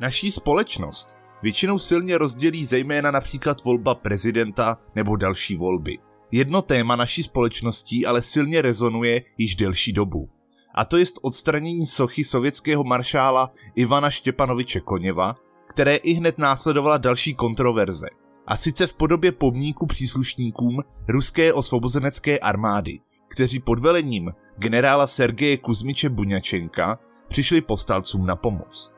Naší společnost většinou silně rozdělí zejména například volba prezidenta nebo další volby. Jedno téma naší společností ale silně rezonuje již delší dobu. A to je odstranění sochy sovětského maršála Ivana Štěpanoviče Koněva, které i hned následovala další kontroverze. A sice v podobě pomníku příslušníkům ruské osvobozenecké armády, kteří pod velením generála Sergeje Kuzmiče Buňačenka přišli povstalcům na pomoc.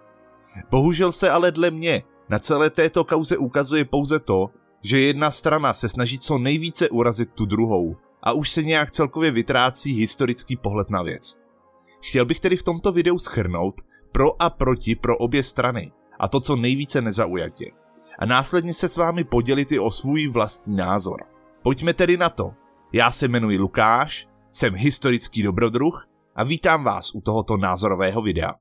Bohužel se ale dle mě na celé této kauze ukazuje pouze to, že jedna strana se snaží co nejvíce urazit tu druhou a už se nějak celkově vytrácí historický pohled na věc. Chtěl bych tedy v tomto videu schrnout pro a proti pro obě strany a to co nejvíce nezaujatě. A následně se s vámi podělit i o svůj vlastní názor. Pojďme tedy na to. Já se jmenuji Lukáš, jsem historický dobrodruh a vítám vás u tohoto názorového videa.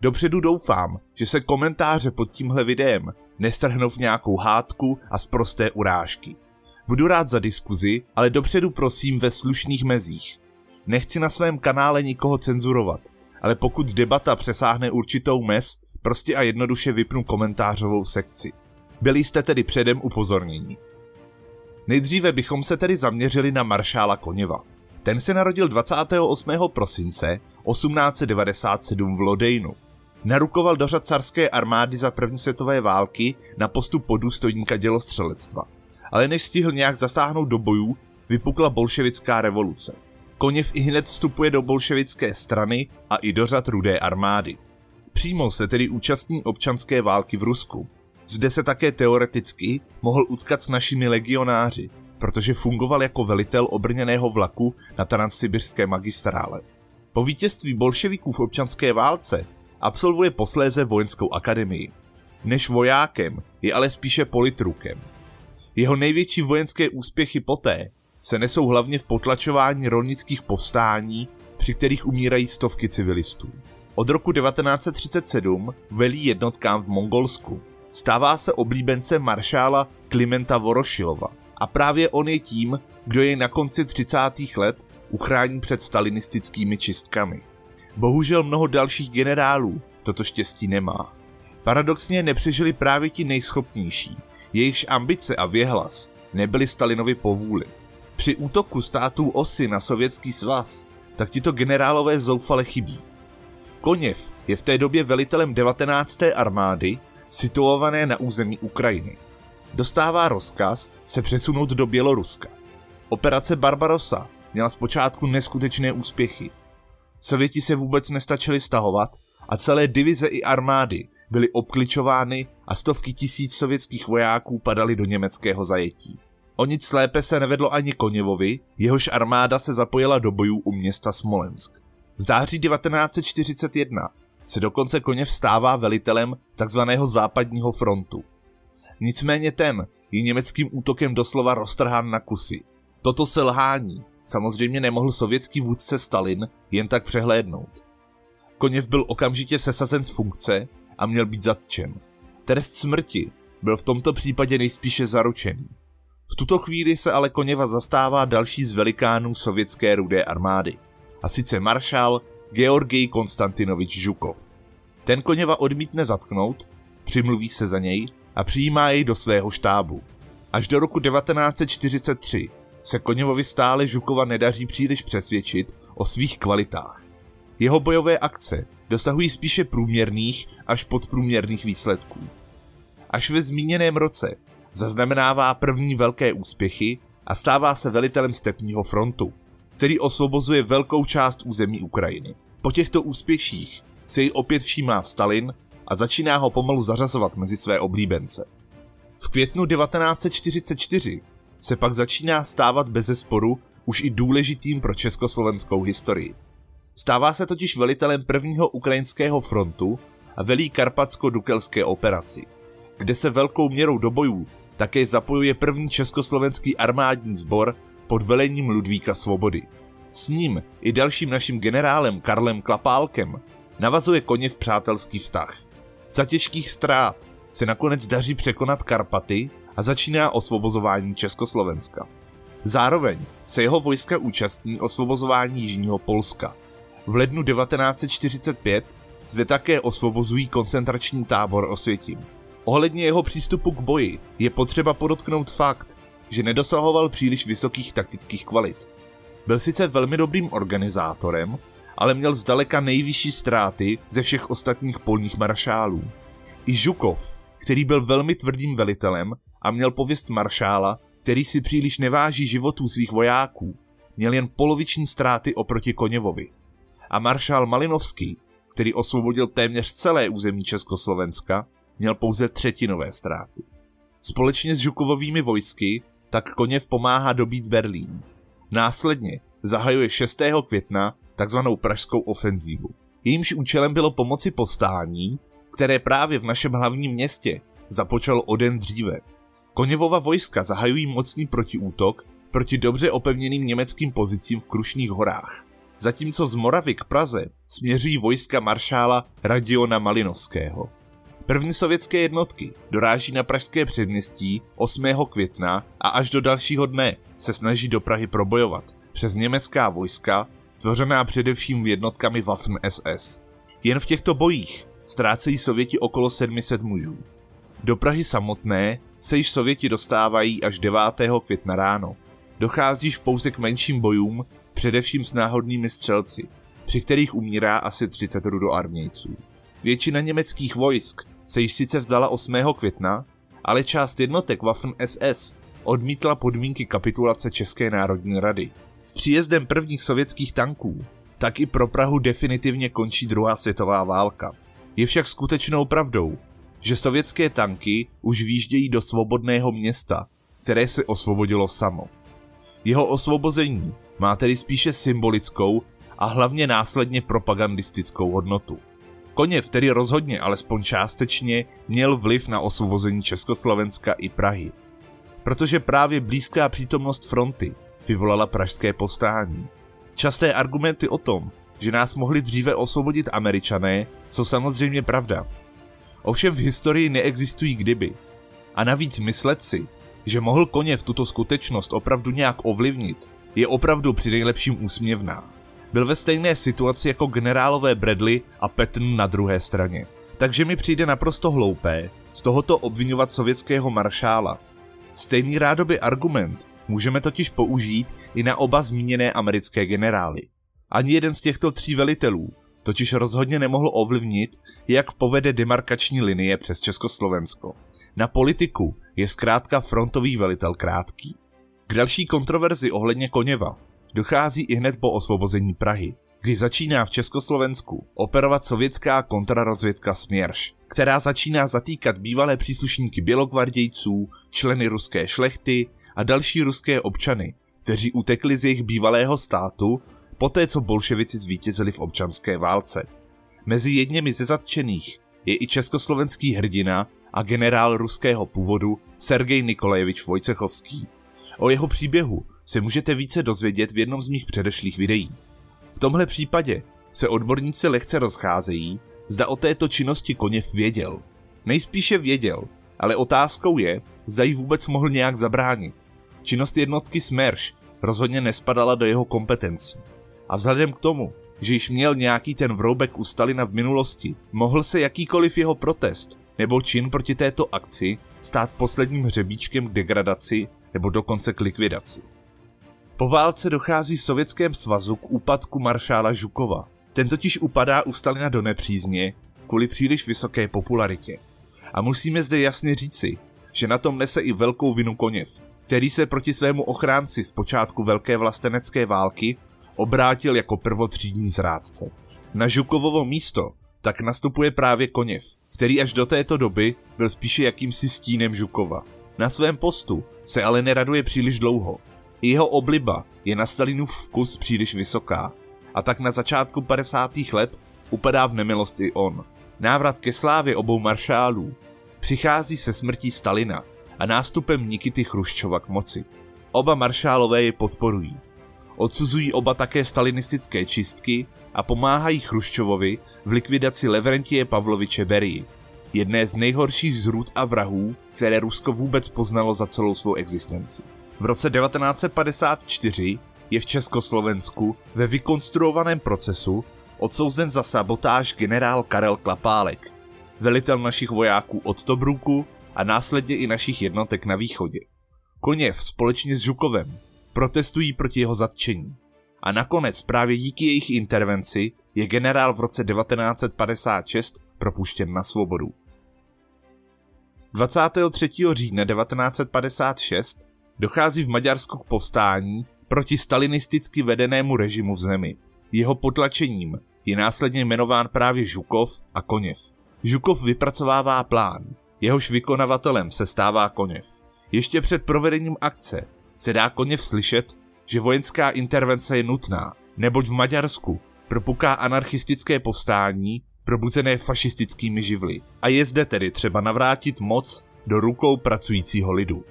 Dopředu doufám, že se komentáře pod tímhle videem nestrhnou v nějakou hádku a z prosté urážky. Budu rád za diskuzi, ale dopředu prosím ve slušných mezích. Nechci na svém kanále nikoho cenzurovat, ale pokud debata přesáhne určitou mez, prostě a jednoduše vypnu komentářovou sekci. Byli jste tedy předem upozorněni. Nejdříve bychom se tedy zaměřili na maršála Koněva. Ten se narodil 28. prosince 1897 v Lodejnu. Narukoval do řad carské armády za první světové války na postu podůstojníka dělostřelectva. Ale než stihl nějak zasáhnout do bojů, vypukla bolševická revoluce. Koněv i hned vstupuje do bolševické strany a i do řad rudé armády. Přímo se tedy účastní občanské války v Rusku. Zde se také teoreticky mohl utkat s našimi legionáři, protože fungoval jako velitel obrněného vlaku na transsibirské magistrále. Po vítězství bolševiků v občanské válce absolvuje posléze vojenskou akademii. Než vojákem je ale spíše politrukem. Jeho největší vojenské úspěchy poté se nesou hlavně v potlačování rolnických povstání, při kterých umírají stovky civilistů. Od roku 1937 velí jednotkám v Mongolsku. Stává se oblíbencem maršála Klimenta Vorošilova. A právě on je tím, kdo je na konci 30. let uchrání před stalinistickými čistkami. Bohužel mnoho dalších generálů toto štěstí nemá. Paradoxně nepřežili právě ti nejschopnější, jejichž ambice a věhlas nebyly Stalinovi povůli. Při útoku států osy na sovětský svaz tak tito generálové zoufale chybí. Koněv je v té době velitelem 19. armády, situované na území Ukrajiny. Dostává rozkaz se přesunout do Běloruska. Operace Barbarossa měla zpočátku neskutečné úspěchy – Sověti se vůbec nestačili stahovat a celé divize i armády byly obkličovány a stovky tisíc sovětských vojáků padaly do německého zajetí. O nic lépe se nevedlo ani Koněvovi, jehož armáda se zapojila do bojů u města Smolensk. V září 1941 se dokonce Koněv stává velitelem tzv. západního frontu. Nicméně ten je německým útokem doslova roztrhán na kusy. Toto selhání samozřejmě nemohl sovětský vůdce Stalin jen tak přehlédnout. Koněv byl okamžitě sesazen z funkce a měl být zatčen. Trest smrti byl v tomto případě nejspíše zaručený. V tuto chvíli se ale Koněva zastává další z velikánů sovětské rudé armády, a sice maršál Georgij Konstantinovič Žukov. Ten Koněva odmítne zatknout, přimluví se za něj a přijímá jej do svého štábu. Až do roku 1943 se Koněvovi stále Žukova nedaří příliš přesvědčit o svých kvalitách. Jeho bojové akce dosahují spíše průměrných až podprůměrných výsledků. Až ve zmíněném roce zaznamenává první velké úspěchy a stává se velitelem stepního frontu, který osvobozuje velkou část území Ukrajiny. Po těchto úspěších se jej opět všímá Stalin a začíná ho pomalu zařazovat mezi své oblíbence. V květnu 1944 se pak začíná stávat bez zesporu už i důležitým pro československou historii. Stává se totiž velitelem prvního ukrajinského frontu a velí karpatsko-dukelské operaci, kde se velkou měrou do bojů také zapojuje první československý armádní sbor pod velením Ludvíka Svobody. S ním i dalším naším generálem Karlem Klapálkem navazuje koně v přátelský vztah. Za těžkých ztrát se nakonec daří překonat Karpaty a začíná osvobozování Československa. Zároveň se jeho vojska účastní osvobozování Jižního Polska. V lednu 1945 zde také osvobozují koncentrační tábor Osvětim. Ohledně jeho přístupu k boji je potřeba podotknout fakt, že nedosahoval příliš vysokých taktických kvalit. Byl sice velmi dobrým organizátorem, ale měl zdaleka nejvyšší ztráty ze všech ostatních polních maršálů. I Žukov, který byl velmi tvrdým velitelem a měl pověst maršála, který si příliš neváží životů svých vojáků, měl jen poloviční ztráty oproti Koněvovi. A maršál Malinovský, který osvobodil téměř celé území Československa, měl pouze třetinové ztráty. Společně s Žukovovými vojsky tak Koněv pomáhá dobít Berlín. Následně zahajuje 6. května takzvanou pražskou ofenzívu. Jejímž účelem bylo pomoci povstání, které právě v našem hlavním městě započalo o den dříve. Koněvova vojska zahajují mocný protiútok proti dobře opevněným německým pozicím v Krušných horách. Zatímco z Moravy k Praze směřují vojska maršála Radiona Malinovského. První sovětské jednotky doráží na pražské předměstí 8. května a až do dalšího dne se snaží do Prahy probojovat přes německá vojska, tvořená především jednotkami Waffen SS. Jen v těchto bojích ztrácejí Sověti okolo 700 mužů. Do Prahy samotné se již Sověti dostávají až 9. května ráno. Dochází pouze k menším bojům, především s náhodnými střelci, při kterých umírá asi 30 rudoarmějců. Většina německých vojsk se již sice vzdala 8. května, ale část jednotek Waffen SS odmítla podmínky kapitulace České národní rady. S příjezdem prvních sovětských tanků tak i pro Prahu definitivně končí druhá světová válka. Je však skutečnou pravdou, že sovětské tanky už výjíždějí do svobodného města, které se osvobodilo samo. Jeho osvobození má tedy spíše symbolickou a hlavně následně propagandistickou hodnotu. Koněv tedy rozhodně, alespoň částečně, měl vliv na osvobození Československa i Prahy. Protože právě blízká přítomnost fronty vyvolala pražské povstání. Časté argumenty o tom, že nás mohli dříve osvobodit američané, jsou samozřejmě pravda. Ovšem v historii neexistují kdyby. A navíc myslet si, že mohl koně v tuto skutečnost opravdu nějak ovlivnit, je opravdu při nejlepším úsměvná. Byl ve stejné situaci jako generálové Bradley a Patton na druhé straně. Takže mi přijde naprosto hloupé z tohoto obvinovat sovětského maršála. Stejný rádoby argument můžeme totiž použít i na oba zmíněné americké generály. Ani jeden z těchto tří velitelů totiž rozhodně nemohl ovlivnit, jak povede demarkační linie přes Československo. Na politiku je zkrátka frontový velitel krátký. K další kontroverzi ohledně Koněva dochází i hned po osvobození Prahy, kdy začíná v Československu operovat sovětská kontrarozvědka Směrš, která začíná zatýkat bývalé příslušníky bělogvardějců, členy ruské šlechty a další ruské občany, kteří utekli z jejich bývalého státu poté co bolševici zvítězili v občanské válce. Mezi jedněmi ze zatčených je i československý hrdina a generál ruského původu Sergej Nikolajevič Vojcechovský. O jeho příběhu se můžete více dozvědět v jednom z mých předešlých videí. V tomhle případě se odborníci lehce rozcházejí, zda o této činnosti Koněv věděl. Nejspíše věděl, ale otázkou je, zda jí vůbec mohl nějak zabránit. Činnost jednotky SMERŠ rozhodně nespadala do jeho kompetencí. A vzhledem k tomu, že již měl nějaký ten vroubek u Stalina v minulosti, mohl se jakýkoliv jeho protest nebo čin proti této akci stát posledním hřebíčkem k degradaci nebo dokonce k likvidaci. Po válce dochází v Sovětském svazu k úpadku maršála Žukova. Ten totiž upadá u Stalina do nepřízně kvůli příliš vysoké popularitě. A musíme zde jasně říci, že na tom nese i velkou vinu Koněv, který se proti svému ochránci z počátku Velké vlastenecké války obrátil jako prvotřídní zrádce. Na Žukovovo místo tak nastupuje právě Koněv, který až do této doby byl spíše jakýmsi stínem Žukova. Na svém postu se ale neraduje příliš dlouho. Jeho obliba je na Stalinův vkus příliš vysoká a tak na začátku 50. let upadá v nemilost i on. Návrat ke slávě obou maršálů přichází se smrtí Stalina a nástupem Nikity Chruščova k moci. Oba maršálové je podporují Odsuzují oba také stalinistické čistky a pomáhají Chruščovovi v likvidaci Levrentie Pavloviče Berii, jedné z nejhorších zrůd a vrahů, které Rusko vůbec poznalo za celou svou existenci. V roce 1954 je v Československu ve vykonstruovaném procesu odsouzen za sabotáž generál Karel Klapálek, velitel našich vojáků od Tobruku a následně i našich jednotek na východě. Koněv společně s Žukovem protestují proti jeho zatčení. A nakonec právě díky jejich intervenci je generál v roce 1956 propuštěn na svobodu. 23. října 1956 dochází v Maďarsku k povstání proti stalinisticky vedenému režimu v zemi. Jeho potlačením je následně jmenován právě Žukov a Koněv. Žukov vypracovává plán, jehož vykonavatelem se stává Koněv. Ještě před provedením akce se dá Koněv slyšet, že vojenská intervence je nutná, neboť v Maďarsku propuká anarchistické povstání probuzené fašistickými živly. A je zde tedy třeba navrátit moc do rukou pracujícího lidu.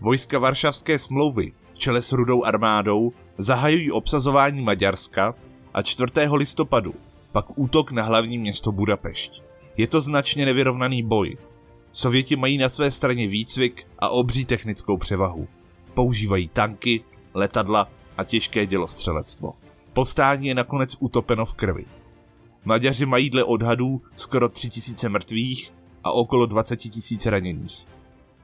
Vojska Varšavské smlouvy v čele s rudou armádou zahajují obsazování Maďarska a 4. listopadu pak útok na hlavní město Budapešť. Je to značně nevyrovnaný boj. Sověti mají na své straně výcvik a obří technickou převahu. Používají tanky, letadla a těžké dělostřelectvo. Povstání je nakonec utopeno v krvi. Maďaři mají dle odhadů skoro 3000 mrtvých a okolo 20 000 raněných.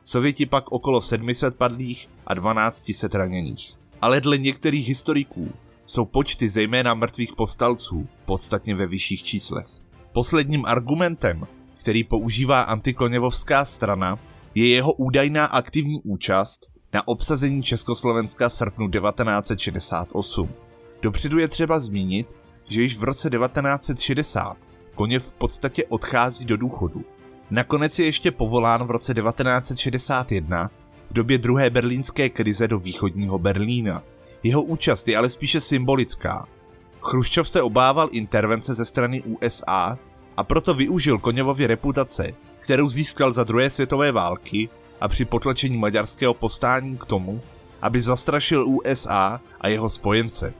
Sověti pak okolo 700 padlých a 1200 raněných. Ale dle některých historiků jsou počty zejména mrtvých povstalců podstatně ve vyšších číslech. Posledním argumentem, který používá antikoněvovská strana, je jeho údajná aktivní účast na obsazení Československa v srpnu 1968. Dopředu je třeba zmínit, že již v roce 1960 Koněv v podstatě odchází do důchodu. Nakonec je ještě povolán v roce 1961 v době druhé berlínské krize do východního Berlína. Jeho účast je ale spíše symbolická. Chruščov se obával intervence ze strany USA a proto využil Koněvově reputace, kterou získal za druhé světové války a při potlačení maďarského povstání k tomu, aby zastrašil USA a jeho spojence.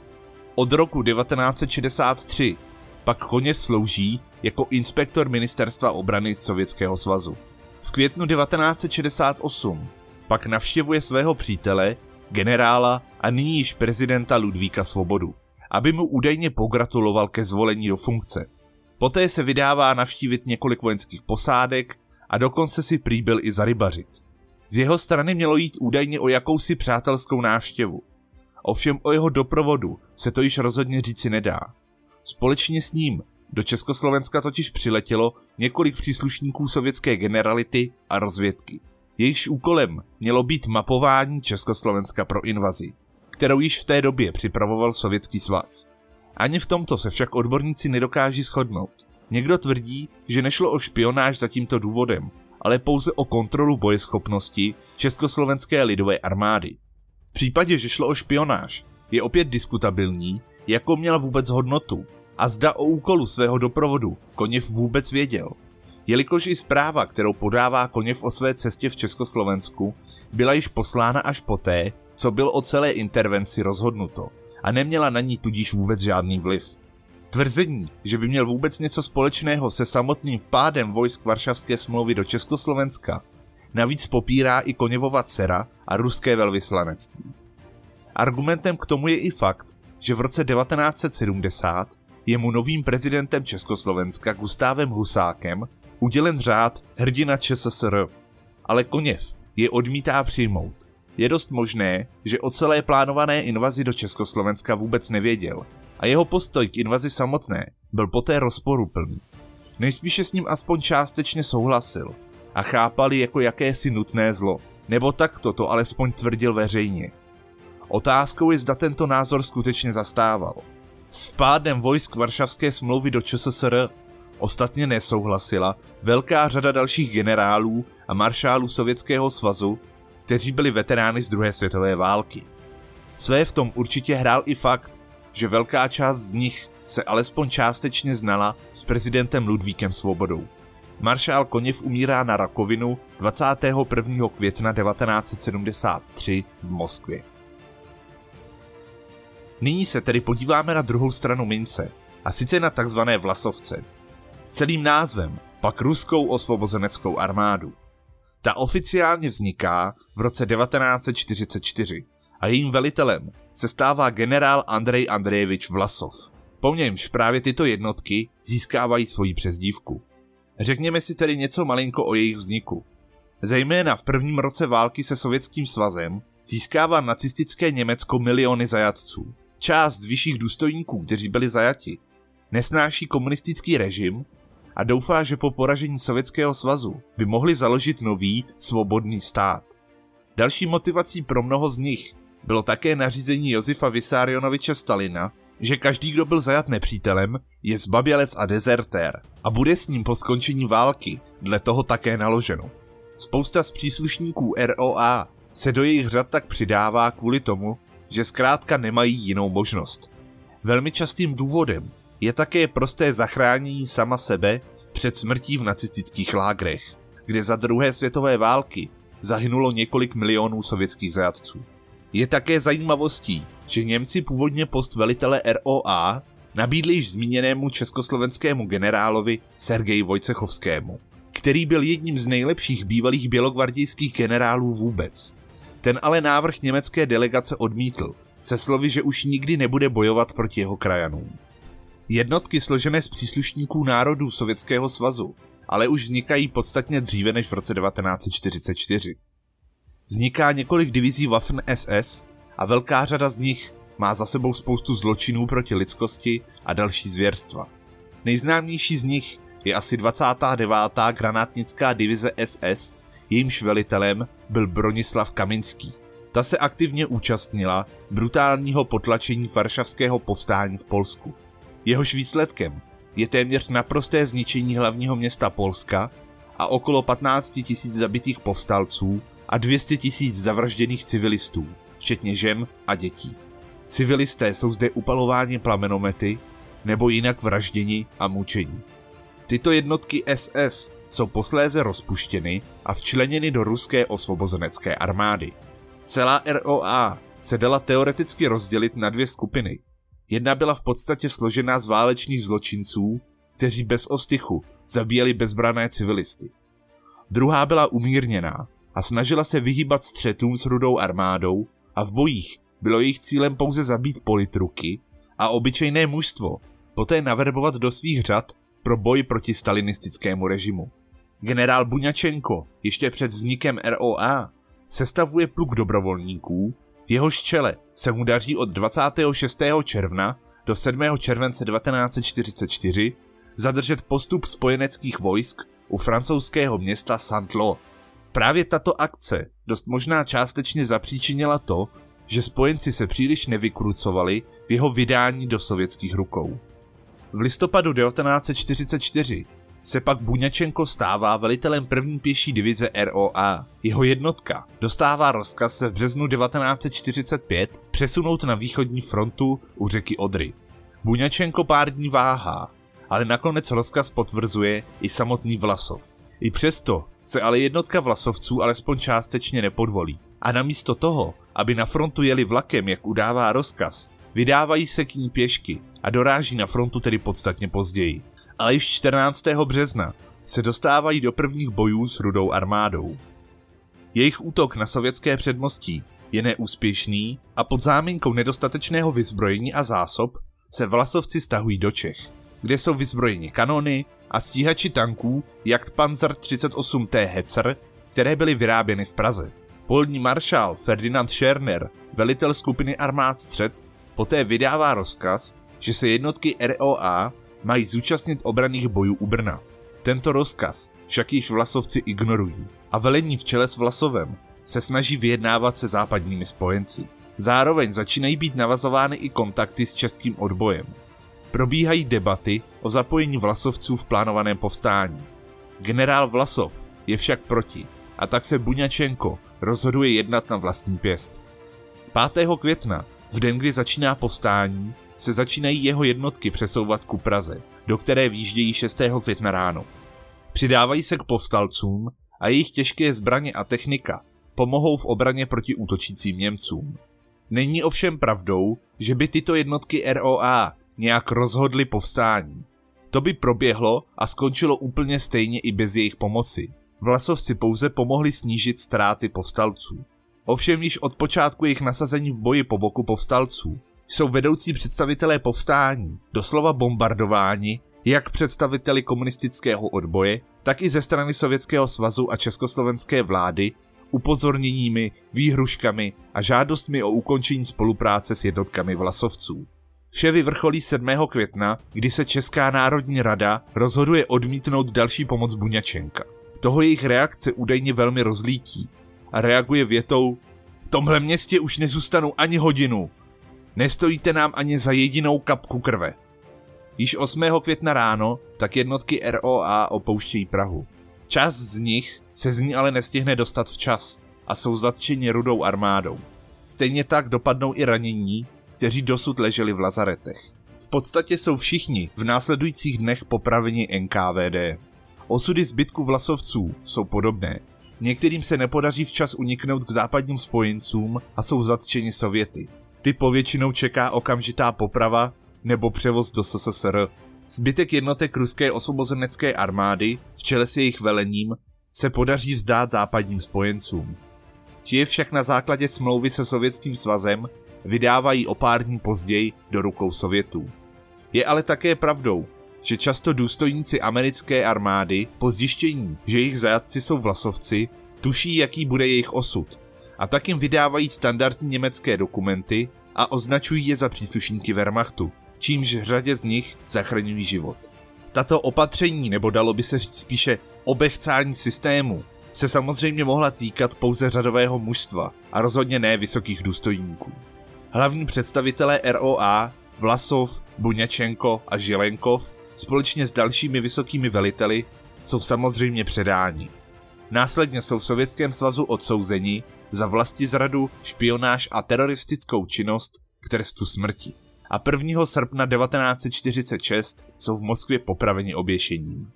Od roku 1963 pak koně slouží jako inspektor ministerstva obrany Sovětského svazu. V květnu 1968 pak navštěvuje svého přítele, generála a nyní již prezidenta Ludvíka Svobodu, aby mu údajně pogratuloval ke zvolení do funkce. Poté se vydává navštívit několik vojenských posádek a dokonce si prý byl i zarybařit. Z jeho strany mělo jít údajně o jakousi přátelskou návštěvu. Ovšem o jeho doprovodu se to již rozhodně říci nedá. Společně s ním do Československa totiž přiletělo několik příslušníků sovětské generality a rozvědky. Jejichž úkolem mělo být mapování Československa pro invazi, kterou již v té době připravoval Sovětský svaz. Ani v tomto se však odborníci nedokáží shodnout. Někdo tvrdí, že nešlo o špionáž za tímto důvodem, ale pouze o kontrolu bojeschopnosti Československé lidové armády. V případě, že šlo o špionáž, je opět diskutabilní, jakou měla vůbec hodnotu a zda o úkolu svého doprovodu Koněv vůbec věděl. Jelikož i zpráva, kterou podává Koněv o své cestě v Československu, byla již poslána až poté, co byl o celé intervenci rozhodnuto a neměla na ní tudíž vůbec žádný vliv. Tvrzení, že by měl vůbec něco společného se samotným vpádem vojsk Varšavské smlouvy do Československa, navíc popírá i Koněvova dcera a ruské velvyslanectví. Argumentem k tomu je i fakt, že v roce 1970 je mu novým prezidentem Československa Gustávem Husákem udělen řád hrdina ČSSR, ale Koněv je odmítá přijmout. Je dost možné, že o celé plánované invazi do Československa vůbec nevěděl a jeho postoj k invazi samotné byl poté rozporuplný. Nejspíše s ním aspoň částečně souhlasil a chápali jako jakési nutné zlo, nebo takto to alespoň tvrdil veřejně. Otázkou je, zda tento názor skutečně zastával. S vpádem vojsk Varšavské smlouvy do ČSSR ostatně nesouhlasila velká řada dalších generálů a maršálů Sovětského svazu, kteří byli veterány z druhé světové války. Své v tom určitě hrál i fakt, že velká část z nich se alespoň částečně znala s prezidentem Ludvíkem Svobodou. Maršál Koněv umírá na rakovinu 21. května 1973 v Moskvě. Nyní se tedy podíváme na druhou stranu mince, a sice na takzvané vlasovce. celým názvem pak Ruskou osvobozeneckou armádu. Ta oficiálně vzniká v roce 1944 a jejím velitelem se stává generál Andrej Andrejevič Vlasov. Po němž právě tyto jednotky získávají svoji přezdívku. Řekněme si tedy něco malinko o jejich vzniku. Zejména v prvním roce války se Sovětským svazem získává nacistické Německo miliony zajatců. Část vyšších důstojníků, kteří byli zajati, nesnáší komunistický režim a doufá, že po poražení Sovětského svazu by mohli založit nový, svobodný stát. Další motivací pro mnoho z nich bylo také nařízení Josefa Vysárionoviče Stalina, že každý, kdo byl zajat nepřítelem, je zbabělec a dezertér a bude s ním po skončení války dle toho také naloženo. Spousta z příslušníků ROA se do jejich řad tak přidává kvůli tomu, že zkrátka nemají jinou možnost. Velmi častým důvodem je také prosté zachránění sama sebe před smrtí v nacistických lágrech, kde za druhé světové války zahynulo několik milionů sovětských zajatců. Je také zajímavostí, že Němci původně post velitele ROA nabídli již zmíněnému československému generálovi Sergeji Vojcechovskému, který byl jedním z nejlepších bývalých bělogvardijských generálů vůbec. Ten ale návrh německé delegace odmítl, se slovy, že už nikdy nebude bojovat proti jeho krajanům. Jednotky složené z příslušníků národů Sovětského svazu ale už vznikají podstatně dříve než v roce 1944. Vzniká několik divizí Waffen SS a velká řada z nich má za sebou spoustu zločinů proti lidskosti a další zvěrstva. Nejznámější z nich je asi 29. granátnická divize SS, jejímž velitelem byl Bronislav Kaminský. Ta se aktivně účastnila brutálního potlačení varšavského povstání v Polsku. Jehož výsledkem je téměř naprosté zničení hlavního města Polska a okolo 15 tisíc zabitých povstalců a 200 tisíc zavražděných civilistů, včetně žen a dětí. Civilisté jsou zde upalováni plamenomety nebo jinak vražděni a mučení. Tyto jednotky SS jsou posléze rozpuštěny a včleněny do ruské osvobozenecké armády. Celá ROA se dala teoreticky rozdělit na dvě skupiny. Jedna byla v podstatě složená z válečných zločinců, kteří bez ostychu zabíjeli bezbrané civilisty. Druhá byla umírněná a snažila se vyhýbat střetům s rudou armádou a v bojích bylo jejich cílem pouze zabít politruky a obyčejné mužstvo, poté naverbovat do svých řad pro boj proti stalinistickému režimu. Generál Buňačenko ještě před vznikem ROA sestavuje pluk dobrovolníků, jehož čele se mu daří od 26. června do 7. července 1944 zadržet postup spojeneckých vojsk u francouzského města Saint-Lô. Právě tato akce dost možná částečně zapříčinila to, že spojenci se příliš nevykrucovali v jeho vydání do sovětských rukou. V listopadu 1944 se pak Buňačenko stává velitelem první pěší divize ROA. Jeho jednotka dostává rozkaz se v březnu 1945 přesunout na východní frontu u řeky Odry. Buňačenko pár dní váhá, ale nakonec rozkaz potvrzuje i samotný Vlasov. I přesto se ale jednotka vlasovců alespoň částečně nepodvolí. A namísto toho, aby na frontu jeli vlakem, jak udává rozkaz, vydávají se k ní pěšky a doráží na frontu tedy podstatně později. Ale již 14. března se dostávají do prvních bojů s rudou armádou. Jejich útok na sovětské předmostí je neúspěšný a pod záminkou nedostatečného vyzbrojení a zásob se vlasovci stahují do Čech, kde jsou vyzbrojeni kanony a stíhači tanků jak Panzer 38T Hetzer, které byly vyráběny v Praze. Polní maršál Ferdinand Scherner, velitel skupiny armád střed, poté vydává rozkaz, že se jednotky ROA mají zúčastnit obraných bojů u Brna. Tento rozkaz však již Vlasovci ignorují a velení v čele s Vlasovem se snaží vyjednávat se západními spojenci. Zároveň začínají být navazovány i kontakty s českým odbojem. Probíhají debaty o zapojení Vlasovců v plánovaném povstání. Generál Vlasov je však proti a tak se Buňačenko rozhoduje jednat na vlastní pěst. 5. května, v den, kdy začíná povstání, se začínají jeho jednotky přesouvat ku Praze, do které výjíždějí 6. května ráno. Přidávají se k povstalcům a jejich těžké zbraně a technika pomohou v obraně proti útočícím Němcům. Není ovšem pravdou, že by tyto jednotky ROA nějak rozhodly povstání. To by proběhlo a skončilo úplně stejně i bez jejich pomoci. Vlasovci pouze pomohli snížit ztráty povstalců. Ovšem již od počátku jejich nasazení v boji po boku povstalců jsou vedoucí představitelé povstání doslova bombardováni jak představiteli komunistického odboje, tak i ze strany Sovětského svazu a československé vlády upozorněními, výhruškami a žádostmi o ukončení spolupráce s jednotkami vlasovců. Vše vyvrcholí 7. května, kdy se Česká národní rada rozhoduje odmítnout další pomoc Buňačenka. Toho jejich reakce údajně velmi rozlítí a reaguje větou V tomhle městě už nezůstanu ani hodinu. Nestojíte nám ani za jedinou kapku krve. Již 8. května ráno tak jednotky ROA opouštějí Prahu. Část z nich se z ní ale nestihne dostat včas a jsou zatčeni rudou armádou. Stejně tak dopadnou i ranění, kteří dosud leželi v lazaretech. V podstatě jsou všichni v následujících dnech popraveni NKVD. Osudy zbytku vlasovců jsou podobné. Některým se nepodaří včas uniknout k západním spojencům a jsou zatčeni Sověty. Ty povětšinou čeká okamžitá poprava nebo převoz do SSSR. Zbytek jednotek ruské osvobozenecké armády, v čele s jejich velením, se podaří vzdát západním spojencům. Ti je však na základě smlouvy se Sovětským svazem vydávají o pár dní později do rukou Sovětů. Je ale také pravdou, že často důstojníci americké armády po zjištění, že jejich zajatci jsou vlasovci, tuší, jaký bude jejich osud a tak jim vydávají standardní německé dokumenty a označují je za příslušníky Wehrmachtu, čímž řadě z nich zachraňují život. Tato opatření, nebo dalo by se říct spíše obechcání systému, se samozřejmě mohla týkat pouze řadového mužstva a rozhodně ne vysokých důstojníků. Hlavní představitelé ROA, Vlasov, Buňačenko a Žilenkov společně s dalšími vysokými veliteli jsou samozřejmě předáni. Následně jsou v Sovětském svazu odsouzeni za vlastizradu, špionáž a teroristickou činnost k trestu smrti. A 1. srpna 1946 jsou v Moskvě popraveni oběšením.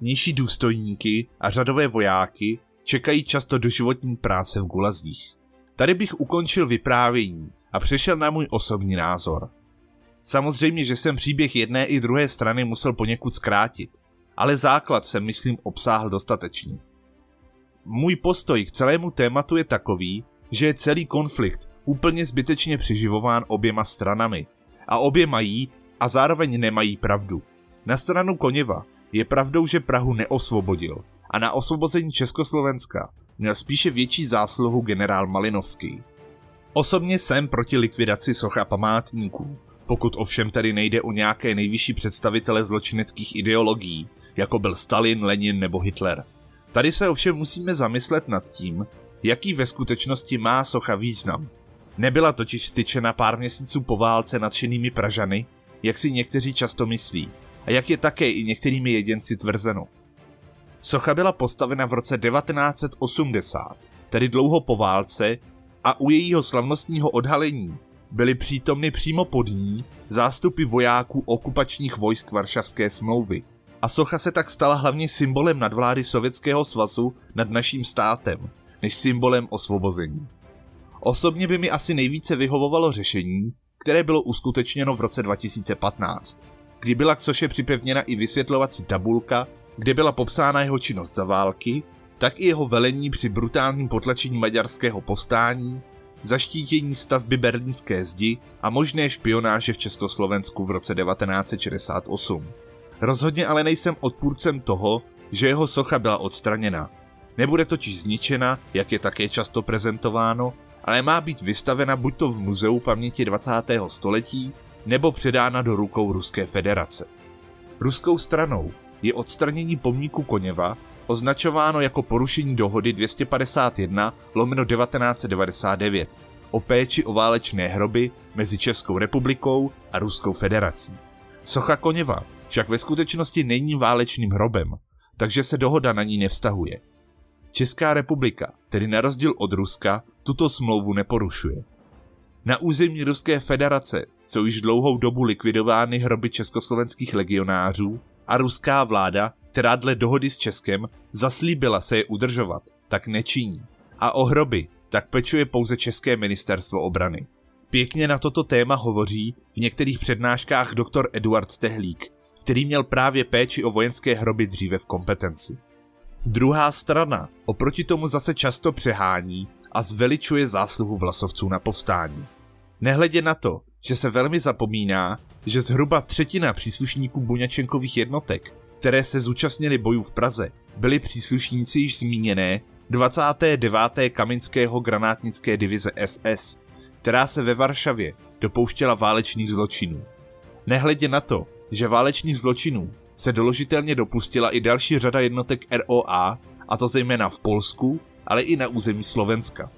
Nižší důstojníky a řadové vojáky čekají často do životní práce v gulazích. Tady bych ukončil vyprávění a přešel na můj osobní názor. Samozřejmě, že jsem příběh jedné i druhé strany musel poněkud zkrátit, ale základ jsem myslím obsáhl dostatečně. Můj postoj k celému tématu je takový, že je celý konflikt úplně zbytečně přeživován oběma stranami. A obě mají a zároveň nemají pravdu. Na stranu Koněva je pravdou, že Prahu neosvobodil a na osvobození Československa měl spíše větší zásluhu generál Malinovský. Osobně jsem proti likvidaci soch a památníků, pokud ovšem tady nejde o nějaké nejvyšší představitele zločineckých ideologií, jako byl Stalin, Lenin nebo Hitler. Tady se ovšem musíme zamyslet nad tím, jaký ve skutečnosti má socha význam. Nebyla totiž styčena pár měsíců po válce nadšenými Pražany, jak si někteří často myslí, a jak je také i některými jedinci tvrzeno. Socha byla postavena v roce 1980, tedy dlouho po válce, a u jejího slavnostního odhalení byly přítomny přímo pod ní zástupy vojáků okupačních vojsk Varšavské smlouvy. A socha se tak stala hlavně symbolem nadvlády Sovětského svazu nad naším státem, než symbolem osvobození. Osobně by mi asi nejvíce vyhovovalo řešení, které bylo uskutečněno v roce 2015, kdy byla k soše připevněna i vysvětlovací tabulka, kde byla popsána jeho činnost za války, tak i jeho velení při brutálním potlačení maďarského povstání, zaštítění stavby berlínské zdi a možné špionáže v Československu v roce 1968. Rozhodně ale nejsem odpůrcem toho, že jeho socha byla odstraněna. Nebude totiž zničena, jak je také často prezentováno, ale má být vystavena buď to v Muzeu paměti 20. století, nebo předána do rukou Ruské federace. Ruskou stranou je odstranění pomníku Koněva označováno jako porušení dohody 251 lomeno 1999 o péči o válečné hroby mezi Českou republikou a Ruskou federací. Socha Koněva však ve skutečnosti není válečným hrobem, takže se dohoda na ní nevztahuje. Česká republika, tedy na rozdíl od Ruska, tuto smlouvu neporušuje. Na území Ruské federace jsou již dlouhou dobu likvidovány hroby československých legionářů a ruská vláda, která dle dohody s Českem zaslíbila se je udržovat, tak nečiní. A o hroby tak pečuje pouze České ministerstvo obrany. Pěkně na toto téma hovoří v některých přednáškách doktor Eduard Stehlík který měl právě péči o vojenské hroby dříve v kompetenci. Druhá strana oproti tomu zase často přehání a zveličuje zásluhu vlasovců na povstání. Nehledě na to, že se velmi zapomíná, že zhruba třetina příslušníků Buňačenkových jednotek, které se zúčastnili bojů v Praze, byli příslušníci již zmíněné 29. Kaminského granátnické divize SS, která se ve Varšavě dopouštěla válečných zločinů. Nehledě na to, že válečných zločinů se doložitelně dopustila i další řada jednotek ROA, a to zejména v Polsku, ale i na území Slovenska.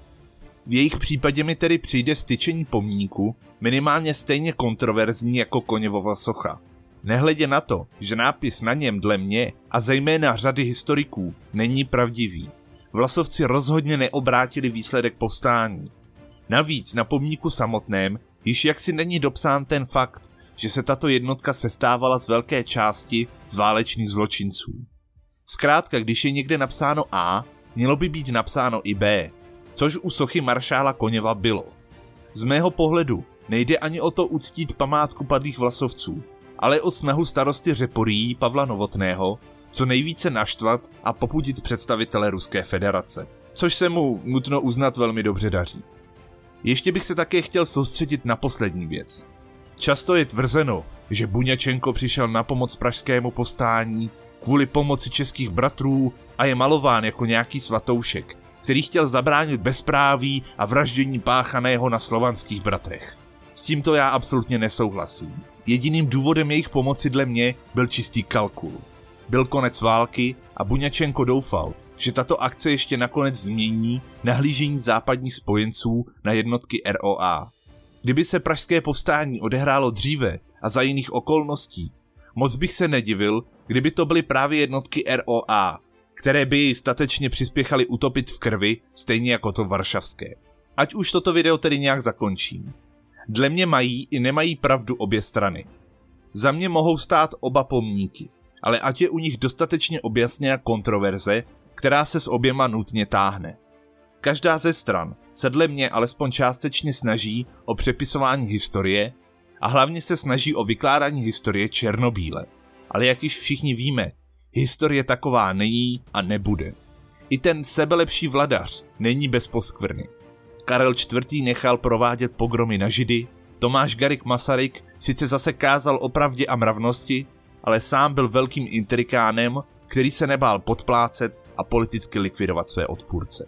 V jejich případě mi tedy přijde styčení pomníku minimálně stejně kontroverzní jako Koněvova socha. Nehledě na to, že nápis na něm dle mě a zejména řady historiků není pravdivý. Vlasovci rozhodně neobrátili výsledek povstání. Navíc na pomníku samotném již jaksi není dopsán ten fakt, že se tato jednotka sestávala z velké části z válečných zločinců. Zkrátka, když je někde napsáno A, mělo by být napsáno i B, což u sochy maršála Koněva bylo. Z mého pohledu nejde ani o to uctít památku padlých vlasovců, ale o snahu starosty Řeporí Pavla Novotného co nejvíce naštvat a popudit představitele Ruské federace, což se mu nutno uznat velmi dobře daří. Ještě bych se také chtěl soustředit na poslední věc. Často je tvrzeno, že Buňačenko přišel na pomoc pražskému povstání kvůli pomoci českých bratrů a je malován jako nějaký svatoušek, který chtěl zabránit bezpráví a vraždění páchaného na slovanských bratrech. S tímto já absolutně nesouhlasím. Jediným důvodem jejich pomoci dle mě byl čistý kalkul. Byl konec války a Buňačenko doufal, že tato akce ještě nakonec změní nahlížení západních spojenců na jednotky ROA. Kdyby se pražské povstání odehrálo dříve a za jiných okolností, moc bych se nedivil, kdyby to byly právě jednotky ROA, které by jej statečně přispěchaly utopit v krvi, stejně jako to varšavské. Ať už toto video tedy nějak zakončím. Dle mě mají i nemají pravdu obě strany. Za mě mohou stát oba pomníky, ale ať je u nich dostatečně objasněna kontroverze, která se s oběma nutně táhne. Každá ze stran se dle mě alespoň částečně snaží o přepisování historie a hlavně se snaží o vykládání historie černobíle. Ale jak již všichni víme, historie taková není a nebude. I ten sebelepší vladař není bez poskvrny. Karel IV. nechal provádět pogromy na židy, Tomáš Garik Masaryk sice zase kázal o pravdě a mravnosti, ale sám byl velkým intrikánem, který se nebál podplácet a politicky likvidovat své odpůrce.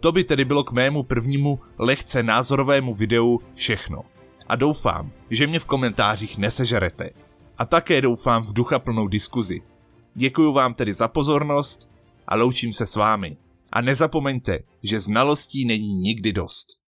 To by tedy bylo k mému prvnímu lehce názorovému videu všechno. A doufám, že mě v komentářích nesežerete. A také doufám v ducha plnou diskuzi. Děkuji vám tedy za pozornost a loučím se s vámi. A nezapomeňte, že znalostí není nikdy dost.